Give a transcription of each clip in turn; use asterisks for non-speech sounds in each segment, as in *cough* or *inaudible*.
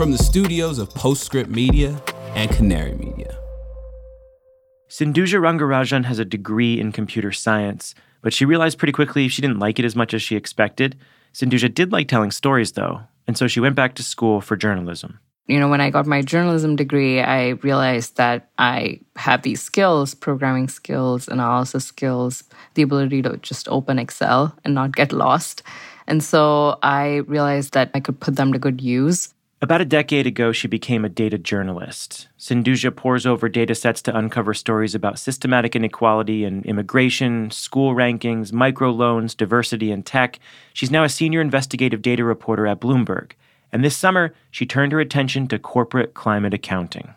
from the studios of Postscript Media and Canary Media. Sindhuja Rangarajan has a degree in computer science, but she realized pretty quickly she didn't like it as much as she expected. Sindhuja did like telling stories, though, and so she went back to school for journalism. You know, when I got my journalism degree, I realized that I have these skills programming skills, analysis skills, the ability to just open Excel and not get lost. And so I realized that I could put them to good use. About a decade ago, she became a data journalist. Sindhuja pores over data sets to uncover stories about systematic inequality in immigration, school rankings, microloans, diversity, and tech. She's now a senior investigative data reporter at Bloomberg. And this summer, she turned her attention to corporate climate accounting.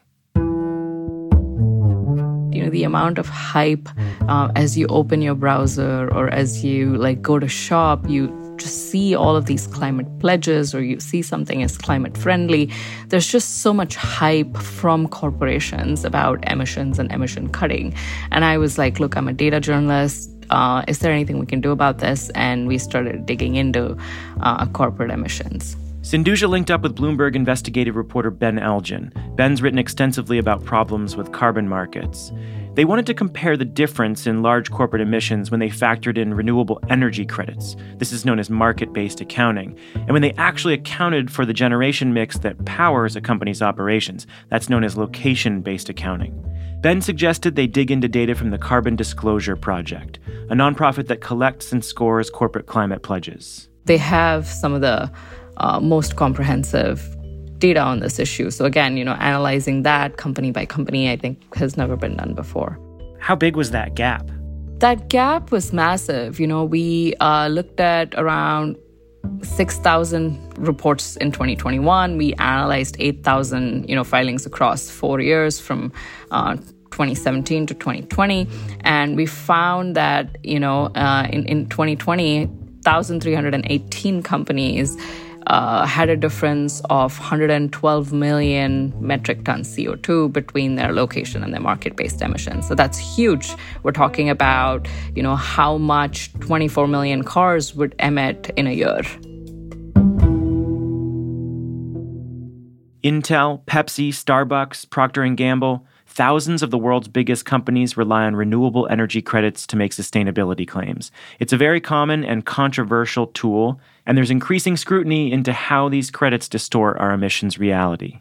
You know, the amount of hype uh, as you open your browser or as you like go to shop, you just see all of these climate pledges or you see something as climate friendly, there's just so much hype from corporations about emissions and emission cutting. And I was like, look, I'm a data journalist. Uh, is there anything we can do about this? And we started digging into uh, corporate emissions. Sindhuja linked up with Bloomberg investigative reporter Ben Elgin. Ben's written extensively about problems with carbon markets. They wanted to compare the difference in large corporate emissions when they factored in renewable energy credits. This is known as market based accounting. And when they actually accounted for the generation mix that powers a company's operations. That's known as location based accounting. Ben suggested they dig into data from the Carbon Disclosure Project, a nonprofit that collects and scores corporate climate pledges. They have some of the uh, most comprehensive data on this issue. So again, you know, analyzing that company by company, I think has never been done before. How big was that gap? That gap was massive. You know, we uh, looked at around 6,000 reports in 2021. We analyzed 8,000, you know, filings across four years from uh, 2017 to 2020, and we found that, you know, uh, in in 2020, 1,318 companies uh, had a difference of 112 million metric tons CO2 between their location and their market-based emissions. So that's huge. We're talking about, you know, how much 24 million cars would emit in a year. Intel, Pepsi, Starbucks, Procter & Gamble, Thousands of the world's biggest companies rely on renewable energy credits to make sustainability claims. It's a very common and controversial tool, and there's increasing scrutiny into how these credits distort our emissions reality.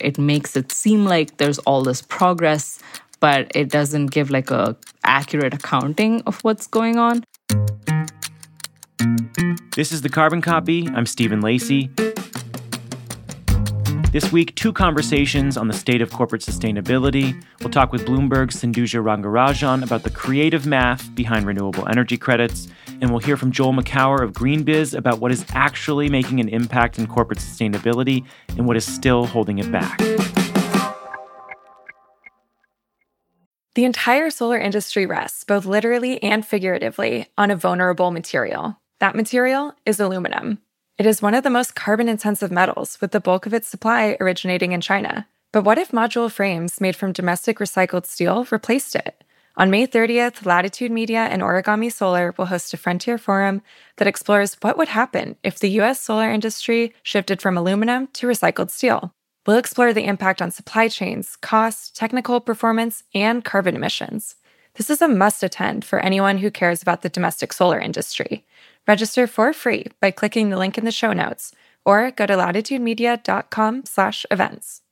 It makes it seem like there's all this progress, but it doesn't give like a accurate accounting of what's going on. This is the Carbon Copy. I'm Stephen Lacey. This week, two conversations on the state of corporate sustainability. We'll talk with Bloomberg's Sindhuja Rangarajan about the creative math behind renewable energy credits. And we'll hear from Joel Makower of GreenBiz about what is actually making an impact in corporate sustainability and what is still holding it back. The entire solar industry rests, both literally and figuratively, on a vulnerable material. That material is aluminum. It is one of the most carbon intensive metals, with the bulk of its supply originating in China. But what if module frames made from domestic recycled steel replaced it? On May 30th, Latitude Media and Origami Solar will host a Frontier Forum that explores what would happen if the US solar industry shifted from aluminum to recycled steel. We'll explore the impact on supply chains, cost, technical performance, and carbon emissions. This is a must attend for anyone who cares about the domestic solar industry. Register for free by clicking the link in the show notes or go to latitudemedia.com slash events.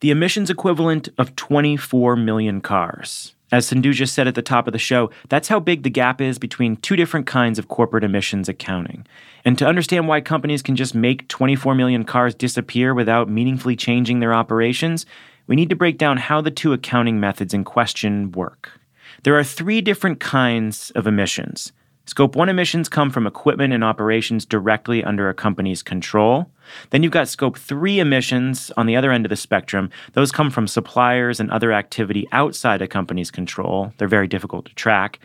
The emissions equivalent of 24 million cars. As Sindhuja said at the top of the show, that's how big the gap is between two different kinds of corporate emissions accounting. And to understand why companies can just make 24 million cars disappear without meaningfully changing their operations, we need to break down how the two accounting methods in question work. There are three different kinds of emissions. Scope 1 emissions come from equipment and operations directly under a company's control. Then you've got Scope 3 emissions on the other end of the spectrum. Those come from suppliers and other activity outside a company's control. They're very difficult to track.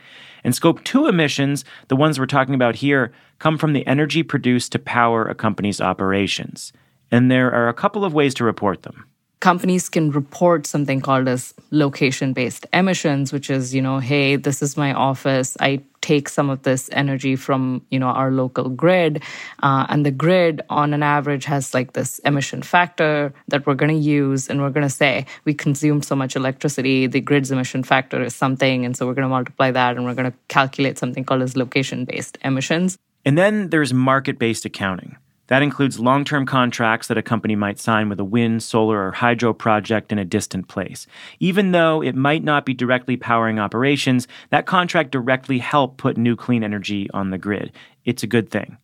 And Scope 2 emissions, the ones we're talking about here, come from the energy produced to power a company's operations. And there are a couple of ways to report them. Companies can report something called as location based emissions which is you know hey this is my office. I take some of this energy from you know our local grid. Uh, and the grid on an average has like this emission factor that we're going to use and we're going to say we consume so much electricity the grid's emission factor is something and so we're going to multiply that and we're going to calculate something called as location based emissions. And then there's market based accounting that includes long term contracts that a company might sign with a wind, solar, or hydro project in a distant place. Even though it might not be directly powering operations, that contract directly helped put new clean energy on the grid. It's a good thing.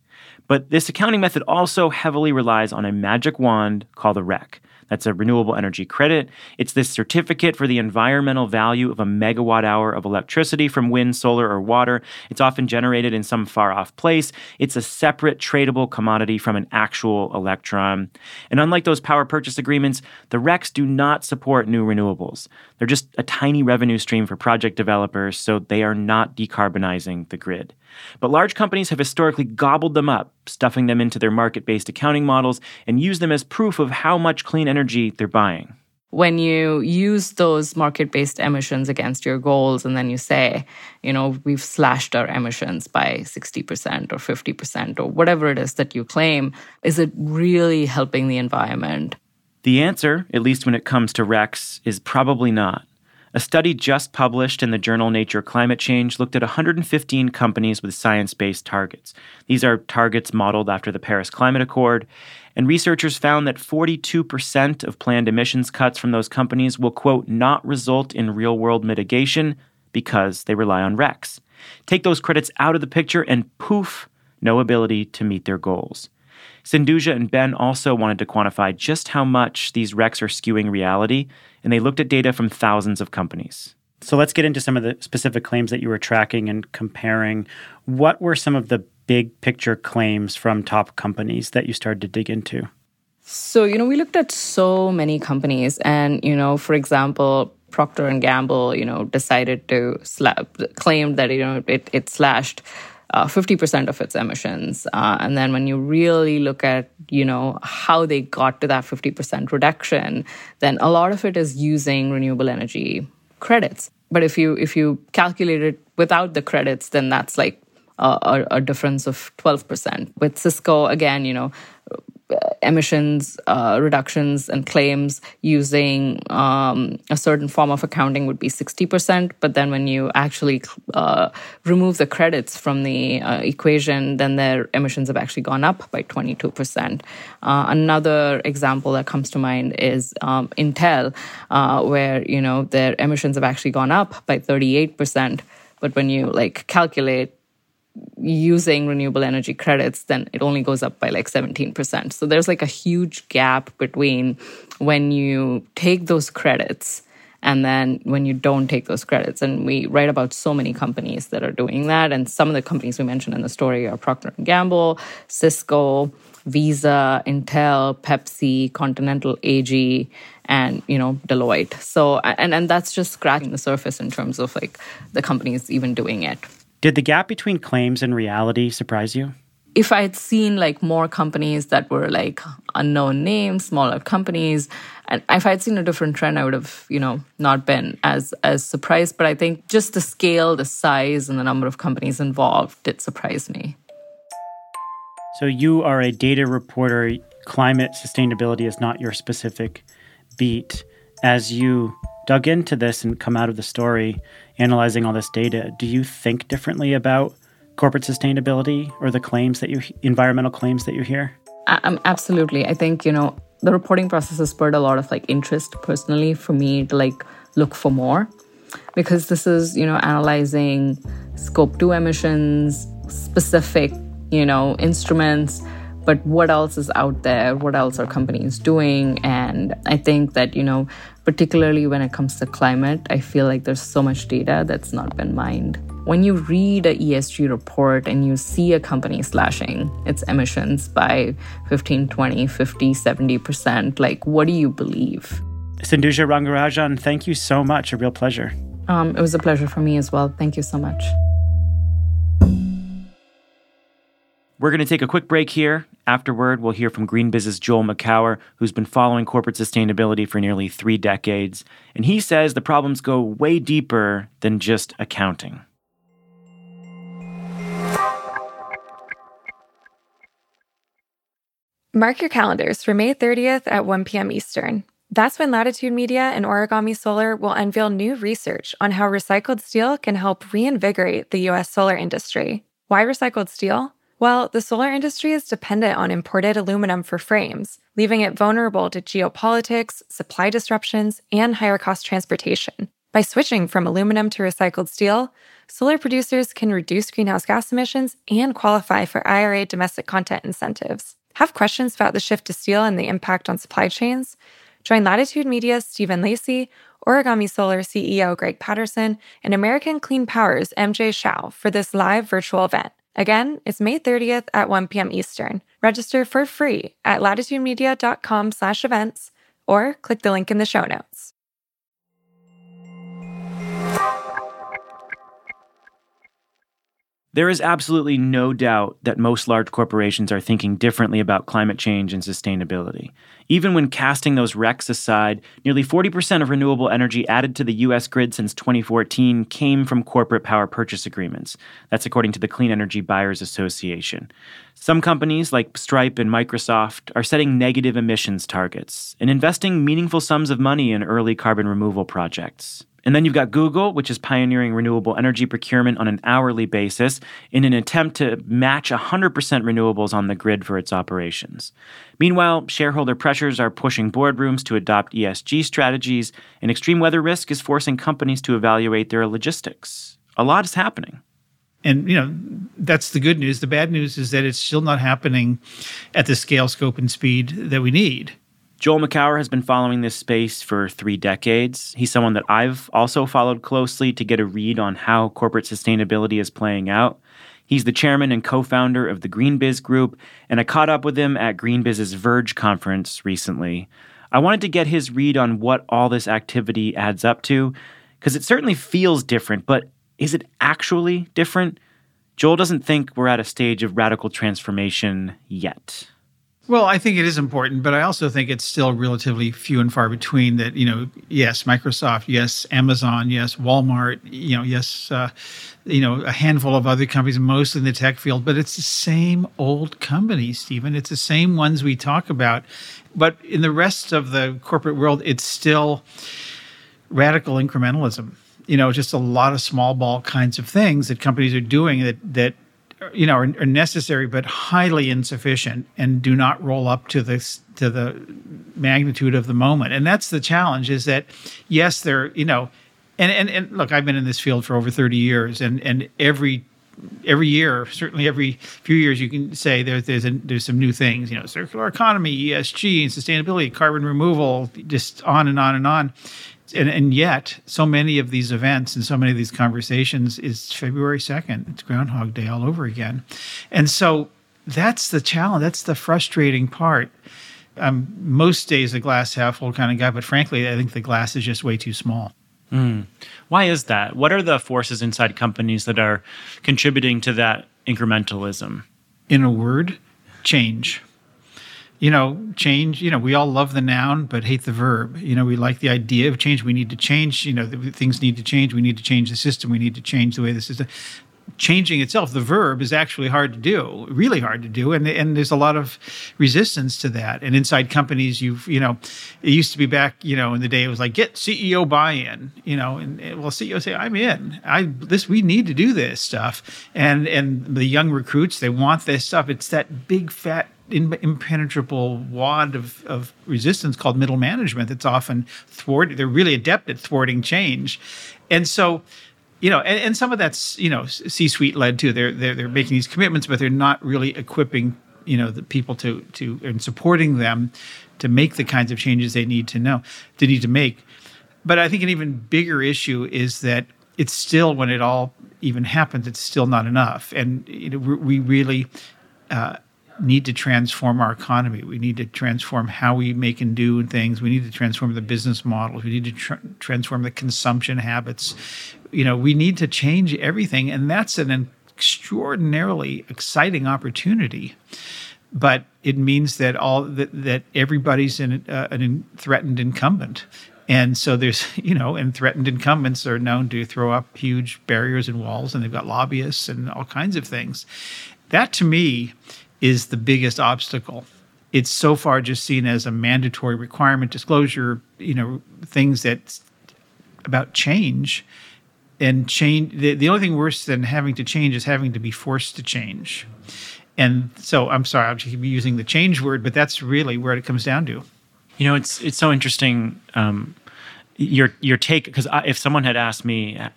But this accounting method also heavily relies on a magic wand called a REC. That's a renewable energy credit. It's this certificate for the environmental value of a megawatt hour of electricity from wind, solar, or water. It's often generated in some far off place. It's a separate tradable commodity from an actual electron. And unlike those power purchase agreements, the RECs do not support new renewables. They're just a tiny revenue stream for project developers, so they are not decarbonizing the grid. But large companies have historically gobbled them up, stuffing them into their market based accounting models, and use them as proof of how much clean energy they're buying. When you use those market based emissions against your goals, and then you say, you know, we've slashed our emissions by 60% or 50% or whatever it is that you claim, is it really helping the environment? The answer, at least when it comes to RECs, is probably not. A study just published in the journal Nature Climate Change looked at 115 companies with science based targets. These are targets modeled after the Paris Climate Accord. And researchers found that 42% of planned emissions cuts from those companies will, quote, not result in real world mitigation because they rely on RECs. Take those credits out of the picture, and poof, no ability to meet their goals. Sindhuja and Ben also wanted to quantify just how much these RECs are skewing reality, and they looked at data from thousands of companies. So let's get into some of the specific claims that you were tracking and comparing. What were some of the big picture claims from top companies that you started to dig into? So, you know, we looked at so many companies and, you know, for example, Procter and Gamble, you know, decided to slap, claimed that, you know, it, it slashed uh, 50% of its emissions. Uh, and then when you really look at, you know, how they got to that 50% reduction, then a lot of it is using renewable energy credits. But if you if you calculate it without the credits, then that's like a, a difference of 12%. With Cisco, again, you know, emissions uh, reductions and claims using um, a certain form of accounting would be 60%. But then when you actually uh, remove the credits from the uh, equation, then their emissions have actually gone up by 22%. Uh, another example that comes to mind is um, Intel, uh, where, you know, their emissions have actually gone up by 38%. But when you like calculate using renewable energy credits, then it only goes up by like 17%. So there's like a huge gap between when you take those credits and then when you don't take those credits. And we write about so many companies that are doing that. And some of the companies we mentioned in the story are Procter & Gamble, Cisco, Visa, Intel, Pepsi, Continental AG, and you know Deloitte. So and and that's just scratching the surface in terms of like the companies even doing it. Did the gap between claims and reality surprise you? If I had seen like more companies that were like unknown names, smaller companies, and if I had seen a different trend, I would have, you know, not been as as surprised. But I think just the scale, the size, and the number of companies involved did surprise me. So you are a data reporter. Climate sustainability is not your specific beat. As you dug into this and come out of the story, analyzing all this data, do you think differently about corporate sustainability or the claims that you environmental claims that you hear? Um, absolutely. I think you know the reporting process has spurred a lot of like interest personally for me to like look for more because this is you know analyzing scope 2 emissions specific you know instruments but what else is out there? What else are companies doing? And i think that you know particularly when it comes to climate i feel like there's so much data that's not been mined. When you read a esg report and you see a company slashing its emissions by 15 20 50 70% like what do you believe? Sindhuja rangarajan thank you so much. A real pleasure. Um, it was a pleasure for me as well. Thank you so much We're going to take a quick break here. Afterward, we'll hear from Green GreenBiz's Joel Makower, who's been following corporate sustainability for nearly three decades. And he says the problems go way deeper than just accounting. Mark your calendars for May 30th at 1 p.m. Eastern. That's when Latitude Media and Origami Solar will unveil new research on how recycled steel can help reinvigorate the U.S. solar industry. Why recycled steel? Well, the solar industry is dependent on imported aluminum for frames, leaving it vulnerable to geopolitics, supply disruptions, and higher cost transportation. By switching from aluminum to recycled steel, solar producers can reduce greenhouse gas emissions and qualify for IRA domestic content incentives. Have questions about the shift to steel and the impact on supply chains? Join Latitude Media's Stephen Lacey, Origami Solar CEO Greg Patterson, and American Clean Power's MJ Shao for this live virtual event. Again, it's May 30th at 1 p.m. Eastern. Register for free at latitudemedia.com slash events or click the link in the show notes. There is absolutely no doubt that most large corporations are thinking differently about climate change and sustainability. Even when casting those RECs aside, nearly 40% of renewable energy added to the U.S. grid since 2014 came from corporate power purchase agreements. That's according to the Clean Energy Buyers Association. Some companies, like Stripe and Microsoft, are setting negative emissions targets and investing meaningful sums of money in early carbon removal projects. And then you've got Google, which is pioneering renewable energy procurement on an hourly basis in an attempt to match 100% renewables on the grid for its operations. Meanwhile, shareholder pressures are pushing boardrooms to adopt ESG strategies, and extreme weather risk is forcing companies to evaluate their logistics. A lot is happening. And you know that's the good news. The bad news is that it's still not happening at the scale, scope, and speed that we need. Joel Makower has been following this space for three decades. He's someone that I've also followed closely to get a read on how corporate sustainability is playing out. He's the chairman and co founder of the GreenBiz Group, and I caught up with him at GreenBiz's Verge conference recently. I wanted to get his read on what all this activity adds up to, because it certainly feels different, but is it actually different? Joel doesn't think we're at a stage of radical transformation yet. Well, I think it is important, but I also think it's still relatively few and far between that, you know, yes, Microsoft, yes, Amazon, yes, Walmart, you know, yes, uh, you know, a handful of other companies, mostly in the tech field, but it's the same old companies, Stephen. It's the same ones we talk about. But in the rest of the corporate world, it's still radical incrementalism. You know, just a lot of small ball kinds of things that companies are doing that that you know, are, are, necessary but highly insufficient and do not roll up to this to the magnitude of the moment. And that's the challenge is that yes, they're, you know, and, and, and look, I've been in this field for over 30 years and, and every every year, certainly every few years, you can say there's there's a, there's some new things, you know, circular economy, ESG, and sustainability, carbon removal, just on and on and on and, and yet so many of these events and so many of these conversations is february 2nd it's groundhog day all over again. And so that's the challenge. That's the frustrating part. I'm most days a glass half full kind of guy but frankly i think the glass is just way too small. Mm. why is that? What are the forces inside companies that are contributing to that incrementalism? In a word change you know, change, you know, we all love the noun but hate the verb. You know, we like the idea of change. We need to change, you know, things need to change. We need to change the system. We need to change the way the system changing itself the verb is actually hard to do really hard to do and and there's a lot of resistance to that and inside companies you've you know it used to be back you know in the day it was like get ceo buy-in you know and, and well ceo say i'm in i this we need to do this stuff and and the young recruits they want this stuff it's that big fat impenetrable wad of, of resistance called middle management that's often thwarted. They're really adept at thwarting change. And so, you know, and, and some of that's, you know, C-suite led too. They're, they're, they're making these commitments, but they're not really equipping, you know, the people to, to, and supporting them to make the kinds of changes they need to know, they need to make. But I think an even bigger issue is that it's still, when it all even happens, it's still not enough. And you know, we really, uh, need to transform our economy. We need to transform how we make and do things. We need to transform the business models. We need to tr- transform the consumption habits. You know, we need to change everything, and that's an extraordinarily exciting opportunity but it means that all that, that everybody's in, uh, an threatened incumbent and so there's *laughs* you know and threatened incumbents are known to throw up huge barriers and walls and they've got lobbyists and all kinds of things that to me is the biggest obstacle it's so far just seen as a mandatory requirement disclosure you know things that about change and change the, the only thing worse than having to change is having to be forced to change and so I'm sorry, I'll keep using the change word, but that's really where it comes down to. You know, it's it's so interesting. Um, your your take because if someone had asked me uh,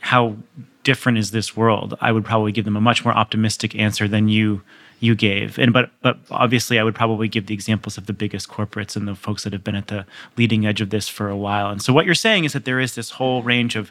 how different is this world, I would probably give them a much more optimistic answer than you you gave. And but but obviously, I would probably give the examples of the biggest corporates and the folks that have been at the leading edge of this for a while. And so, what you're saying is that there is this whole range of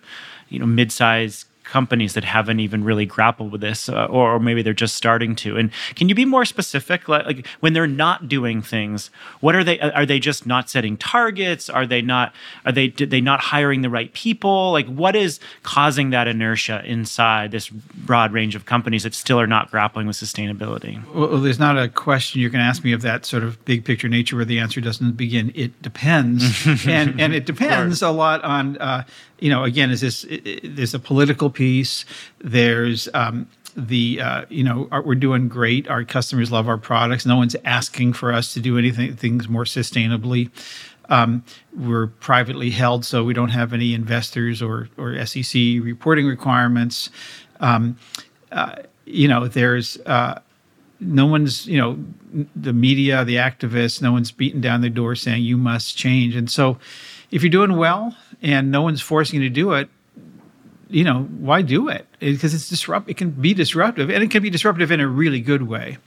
you know mid-sized companies that haven't even really grappled with this, uh, or, or, maybe they're just starting to. And can you be more specific? Like, like, when they're not doing things, what are they? Are they just not setting targets? Are they not? Are they? Did they not hiring the right people? Like, what is causing that inertia inside this broad range of companies that still are not grappling with sustainability? Well, there's not a question you can ask me of that sort of big picture nature where the answer doesn't begin. It depends, *laughs* and and it depends a lot on. Uh, you know, again, is this there's a political piece. There's um, the uh, you know our, we're doing great. Our customers love our products. No one's asking for us to do anything things more sustainably. Um, we're privately held, so we don't have any investors or or SEC reporting requirements. Um, uh, you know, there's uh, no one's you know the media, the activists, no one's beating down the door saying you must change, and so if you're doing well and no one's forcing you to do it, you know, why do it? Because it's disrupt. It can be disruptive, and it can be disruptive in a really good way.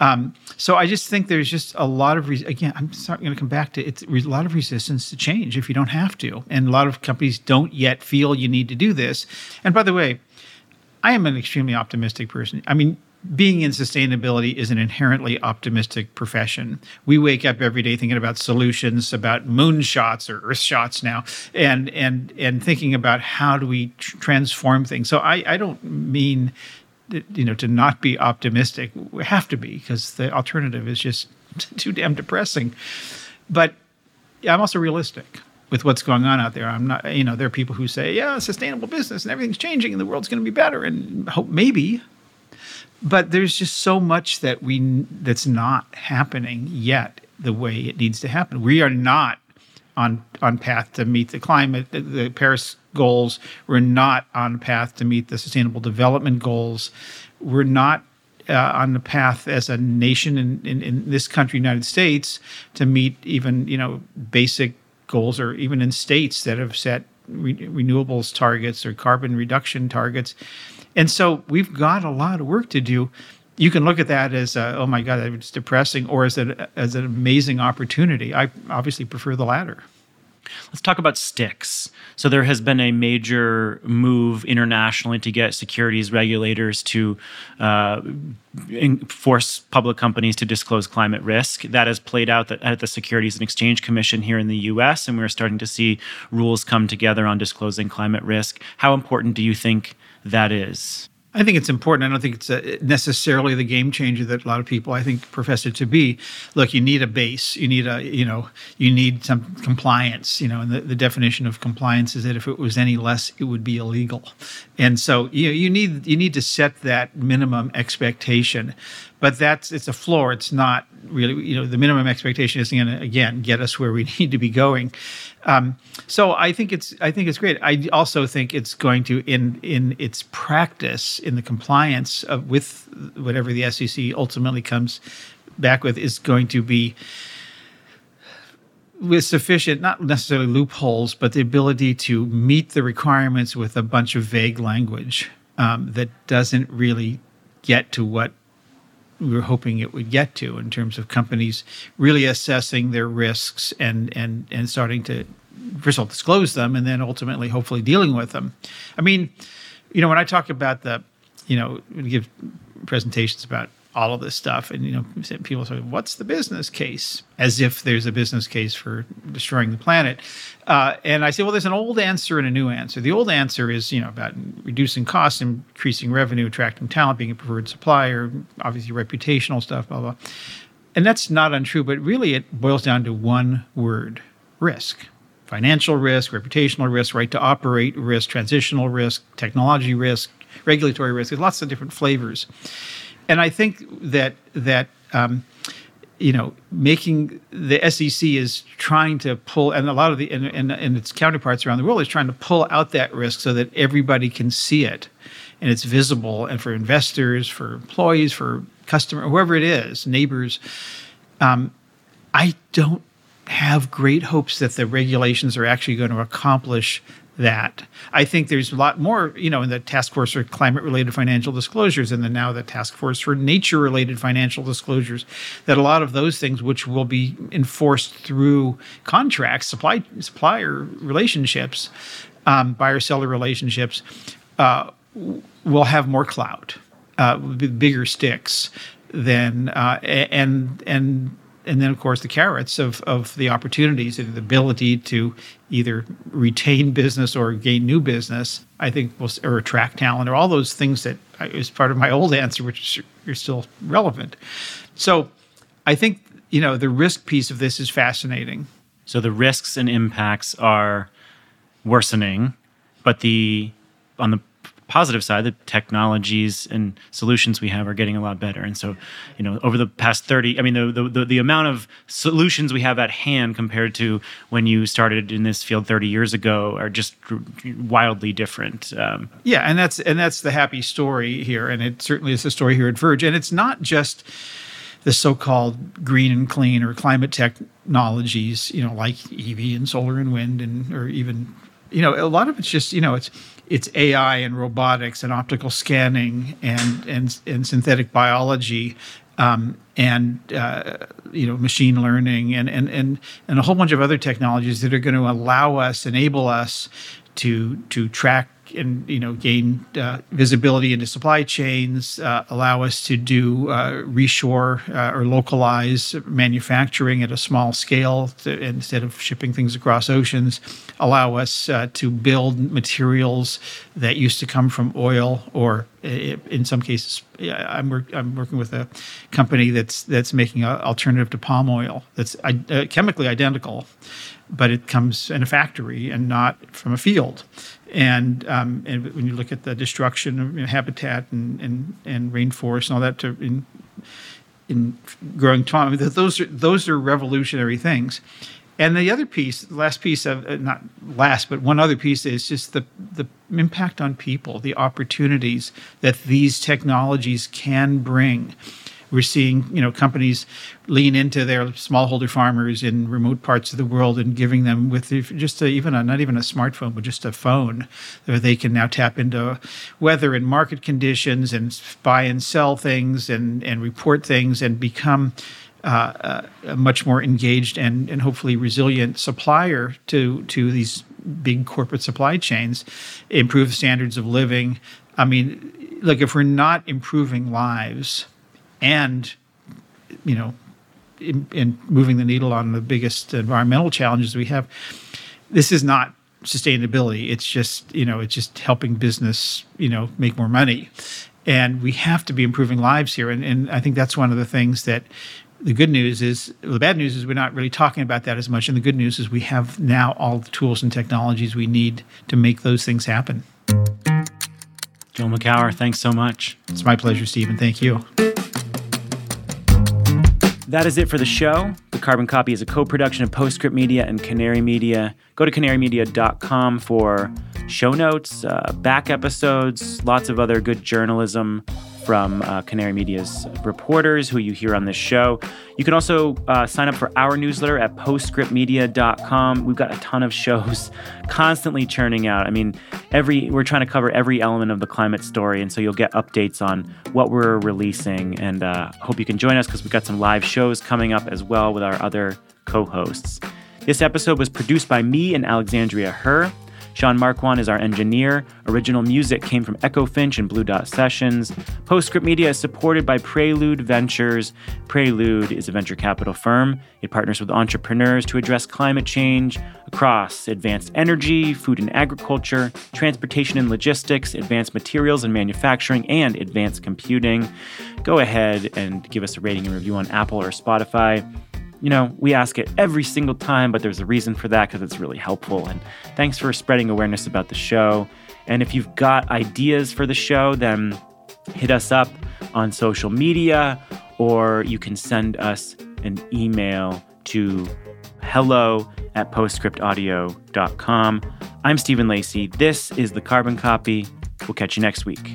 Um, so I just think there's just a lot of re- again. I'm going to come back to it's a lot of resistance to change if you don't have to, and a lot of companies don't yet feel you need to do this. And by the way, I am an extremely optimistic person. I mean, being in sustainability is an inherently optimistic profession. We wake up every day thinking about solutions, about moon shots or earth shots now, and and and thinking about how do we tr- transform things. So I, I don't mean you know to not be optimistic. We have to be because the alternative is just *laughs* too damn depressing. But I'm also realistic with what's going on out there. I'm not, you know, there are people who say, yeah, sustainable business and everything's changing and the world's going to be better. And hope maybe, but there's just so much that we that's not happening yet the way it needs to happen. We are not on on path to meet the climate the, the Paris goals. We're not on path to meet the Sustainable Development goals. We're not uh, on the path as a nation in, in, in, this country, United States, to meet even you know basic goals, or even in states that have set re- renewables targets or carbon reduction targets. And so we've got a lot of work to do. You can look at that as, a, oh my God, it's depressing, or as, a, as an amazing opportunity. I obviously prefer the latter. Let's talk about sticks. So there has been a major move internationally to get securities regulators to uh, force public companies to disclose climate risk. That has played out at the Securities and Exchange Commission here in the U.S., and we're starting to see rules come together on disclosing climate risk. How important do you think that is? I think it's important. I don't think it's a, necessarily the game changer that a lot of people I think profess it to be. Look, you need a base. You need a you know you need some compliance. You know, and the, the definition of compliance is that if it was any less, it would be illegal. And so you know, you need you need to set that minimum expectation. But that's it's a floor. It's not really you know the minimum expectation isn't going to again get us where we *laughs* need to be going. Um, so I think it's I think it's great. I also think it's going to in in its practice in the compliance of, with whatever the SEC ultimately comes back with is going to be with sufficient not necessarily loopholes but the ability to meet the requirements with a bunch of vague language um, that doesn't really get to what we were hoping it would get to in terms of companies really assessing their risks and and and starting to first of all disclose them and then ultimately hopefully dealing with them. I mean, you know, when I talk about the, you know, give presentations about all of this stuff. And you know, people say, "What's the business case?" As if there's a business case for destroying the planet. Uh, and I say, well, there's an old answer and a new answer. The old answer is, you know, about reducing costs, increasing revenue, attracting talent, being a preferred supplier, obviously reputational stuff, blah blah. And that's not untrue, but really it boils down to one word: risk financial risk, reputational risk, right to operate risk, transitional risk, technology risk, regulatory risk. There's lots of different flavors, and I think that that um, you know making the SEC is trying to pull, and a lot of the and, and, and its counterparts around the world is trying to pull out that risk so that everybody can see it and it's visible, and for investors, for employees, for customer, whoever it is, neighbors. Um, I don't have great hopes that the regulations are actually going to accomplish that. I think there's a lot more, you know, in the task force for climate related financial disclosures and then now the task force for nature related financial disclosures, that a lot of those things, which will be enforced through contracts, supply supplier relationships, um, buyer seller relationships, uh, will have more clout, uh, bigger sticks than, uh, and, and, and then of course the carrots of, of the opportunities and the ability to either retain business or gain new business i think will or attract talent or all those things that is part of my old answer which are still relevant. So i think you know the risk piece of this is fascinating. So the risks and impacts are worsening but the on the positive side, the technologies and solutions we have are getting a lot better. And so, you know, over the past 30, I mean, the, the, the amount of solutions we have at hand compared to when you started in this field 30 years ago are just wildly different. Um, yeah. And that's, and that's the happy story here. And it certainly is the story here at Verge. And it's not just, the so-called green and clean or climate technologies, you know, like EV and solar and wind, and or even, you know, a lot of it's just, you know, it's it's AI and robotics and optical scanning and and, and synthetic biology um, and uh, you know machine learning and, and and and a whole bunch of other technologies that are going to allow us, enable us to to track and you know gain uh, visibility into supply chains, uh, allow us to do uh, reshore uh, or localize manufacturing at a small scale to, instead of shipping things across oceans, allow us uh, to build materials that used to come from oil or in some cases I'm, work, I'm working with a company that's that's making an alternative to palm oil that's uh, chemically identical but it comes in a factory and not from a field and um, and when you look at the destruction of you know, habitat and, and and rainforest and all that to in in growing time, those are those are revolutionary things. And the other piece, the last piece of uh, not last, but one other piece is just the the impact on people, the opportunities that these technologies can bring. We're seeing, you know, companies lean into their smallholder farmers in remote parts of the world and giving them with just a, even a not even a smartphone, but just a phone, where they can now tap into weather and market conditions and buy and sell things and and report things and become. Uh, a much more engaged and, and hopefully resilient supplier to to these big corporate supply chains, improve standards of living. I mean, look, if we're not improving lives, and you know in, in, moving the needle on the biggest environmental challenges we have this is not sustainability. It's just you know it's just helping business you know make more money. And we have to be improving lives here. And, and i think that's one of the things that the good news is the bad news is we're not really talking about that as much. And the good news is we have now all the tools and technologies we need to make those things happen. Joel makower thanks so much. It's my pleasure stephen. Thank you that is it for the show. The Carbon Copy is a co production of Postscript Media and Canary Media. Go to canarymedia.com for show notes, uh, back episodes, lots of other good journalism from uh, Canary Media's reporters who you hear on this show. You can also uh, sign up for our newsletter at postscriptmedia.com. We've got a ton of shows *laughs* constantly churning out. I mean, every we're trying to cover every element of the climate story, and so you'll get updates on what we're releasing. And uh, hope you can join us because we've got some live shows coming up as well with our other co-hosts. This episode was produced by me and Alexandria Herr. Sean Marquand is our engineer. Original music came from Echo Finch and Blue Dot Sessions. Postscript Media is supported by Prelude Ventures. Prelude is a venture capital firm. It partners with entrepreneurs to address climate change across advanced energy, food and agriculture, transportation and logistics, advanced materials and manufacturing, and advanced computing. Go ahead and give us a rating and review on Apple or Spotify you know, we ask it every single time, but there's a reason for that because it's really helpful. And thanks for spreading awareness about the show. And if you've got ideas for the show, then hit us up on social media or you can send us an email to hello at postscriptaudio.com. I'm Stephen Lacey. This is the Carbon Copy. We'll catch you next week.